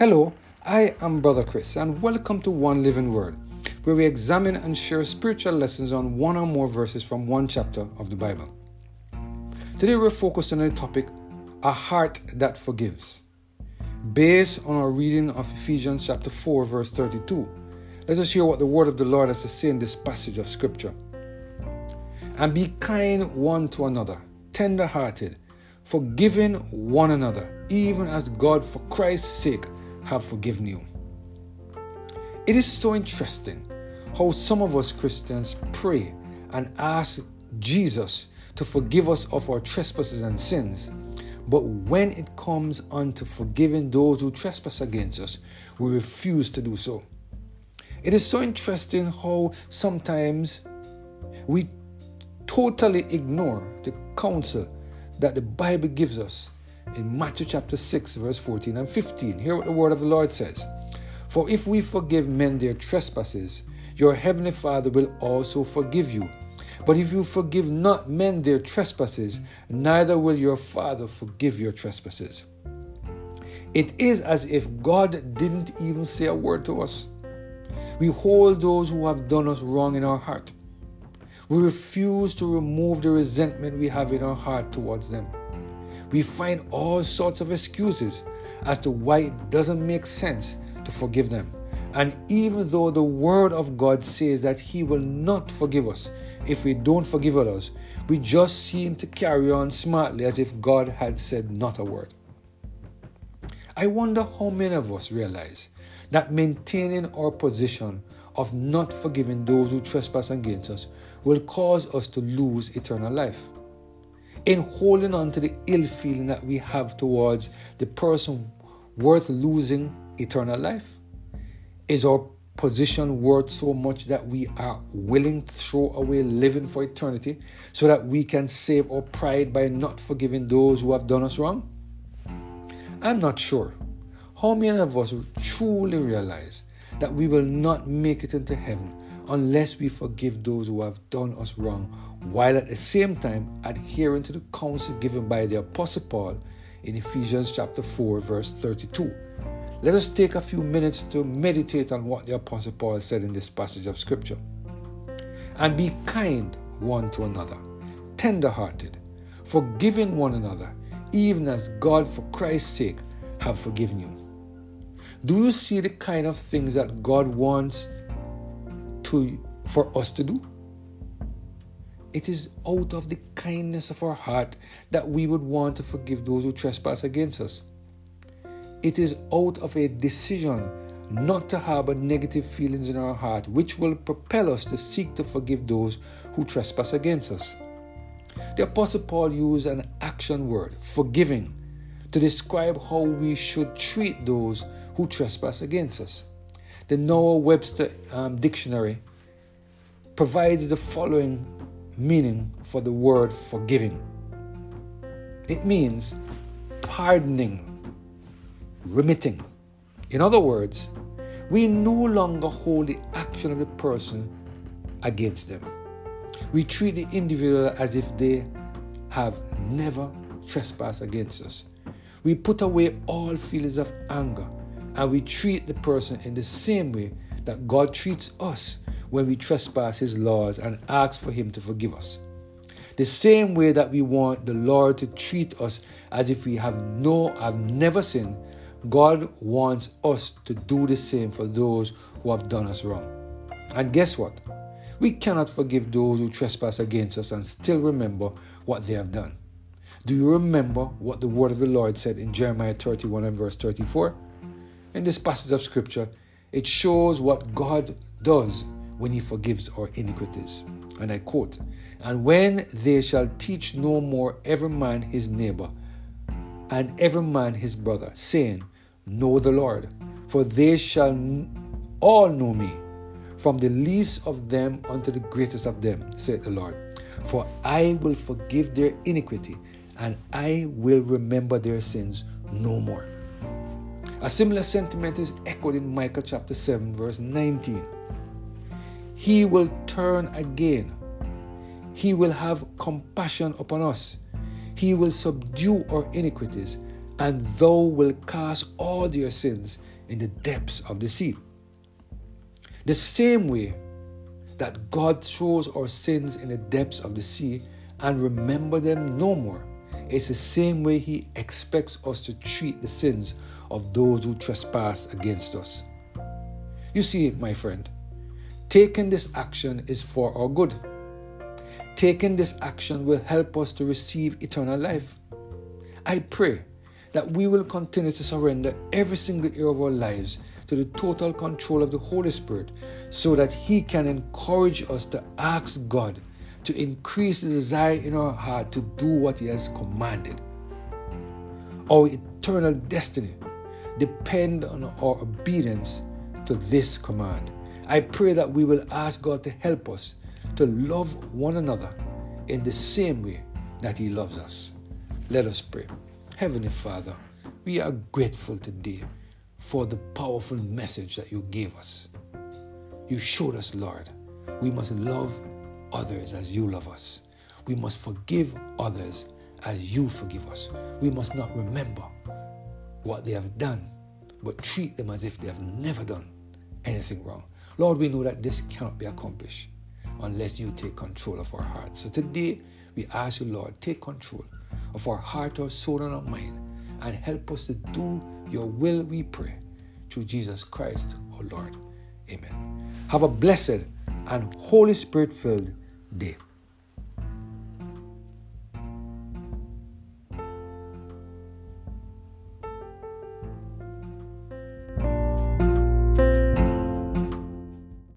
Hello, I am Brother Chris, and welcome to One Living Word, where we examine and share spiritual lessons on one or more verses from one chapter of the Bible. Today we're focused on the topic A Heart That Forgives. Based on our reading of Ephesians chapter 4, verse 32, let us hear what the word of the Lord has to say in this passage of Scripture. And be kind one to another, tender hearted, forgiving one another, even as God, for Christ's sake, have forgiven you. It is so interesting how some of us Christians pray and ask Jesus to forgive us of our trespasses and sins. But when it comes unto forgiving those who trespass against us, we refuse to do so. It is so interesting how sometimes we totally ignore the counsel that the Bible gives us in Matthew chapter 6, verse 14 and 15. Hear what the word of the Lord says. For if we forgive men their trespasses, your heavenly Father will also forgive you. But if you forgive not men their trespasses, neither will your Father forgive your trespasses. It is as if God didn't even say a word to us. We hold those who have done us wrong in our heart. We refuse to remove the resentment we have in our heart towards them we find all sorts of excuses as to why it doesn't make sense to forgive them. And even though the Word of God says that He will not forgive us if we don't forgive others, we just seem to carry on smartly as if God had said not a word. I wonder how many of us realize that maintaining our position of not forgiving those who trespass against us will cause us to lose eternal life in holding on to the ill feeling that we have towards the person worth losing eternal life? Is our position worth so much that we are willing to throw away living for eternity so that we can save our pride by not forgiving those who have done us wrong? I'm not sure how many of us truly realize that we will not make it into heaven unless we forgive those who have done us wrong, while at the same time adhering to the counsel given by the Apostle Paul in Ephesians chapter 4, verse 32. Let us take a few minutes to meditate on what the Apostle Paul said in this passage of Scripture. And be kind one to another, tender hearted, forgiving one another, even as God, for Christ's sake, have forgiven you. Do you see the kind of things that God wants to, for us to do. It is out of the kindness of our heart that we would want to forgive those who trespass against us. It is out of a decision not to harbor negative feelings in our heart, which will propel us to seek to forgive those who trespass against us. The Apostle Paul used an action word, forgiving, to describe how we should treat those who trespass against us. The Noah Webster um, Dictionary provides the following meaning for the word forgiving it means pardoning, remitting. In other words, we no longer hold the action of the person against them. We treat the individual as if they have never trespassed against us. We put away all feelings of anger and we treat the person in the same way that God treats us when we trespass His laws and ask for Him to forgive us. The same way that we want the Lord to treat us as if we have no, have never sinned, God wants us to do the same for those who have done us wrong. And guess what? We cannot forgive those who trespass against us and still remember what they have done. Do you remember what the word of the Lord said in Jeremiah 31 and verse 34? In this passage of scripture, it shows what God does when he forgives our iniquities. And I quote, And when they shall teach no more every man his neighbor, and every man his brother, saying, Know the Lord, for they shall all know me, from the least of them unto the greatest of them, said the Lord. For I will forgive their iniquity, and I will remember their sins no more. A similar sentiment is echoed in Micah chapter 7, verse 19. He will turn again. He will have compassion upon us. He will subdue our iniquities, and thou wilt cast all their sins in the depths of the sea. The same way that God throws our sins in the depths of the sea and remember them no more, it's the same way He expects us to treat the sins of those who trespass against us. You see, my friend, taking this action is for our good. Taking this action will help us to receive eternal life. I pray that we will continue to surrender every single area of our lives to the total control of the Holy Spirit so that He can encourage us to ask God to increase the desire in our heart to do what He has commanded. Our eternal destiny depend on our obedience to this command. I pray that we will ask God to help us to love one another in the same way that He loves us. Let us pray. Heavenly Father, we are grateful today for the powerful message that you gave us. You showed us, Lord, we must love others as you love us. We must forgive others as you forgive us. We must not remember what they have done, but treat them as if they have never done anything wrong. Lord, we know that this cannot be accomplished unless you take control of our hearts. So today, we ask you, Lord, take control of our heart, our soul, and our mind, and help us to do your will, we pray, through Jesus Christ, our Lord. Amen. Have a blessed and Holy Spirit filled day.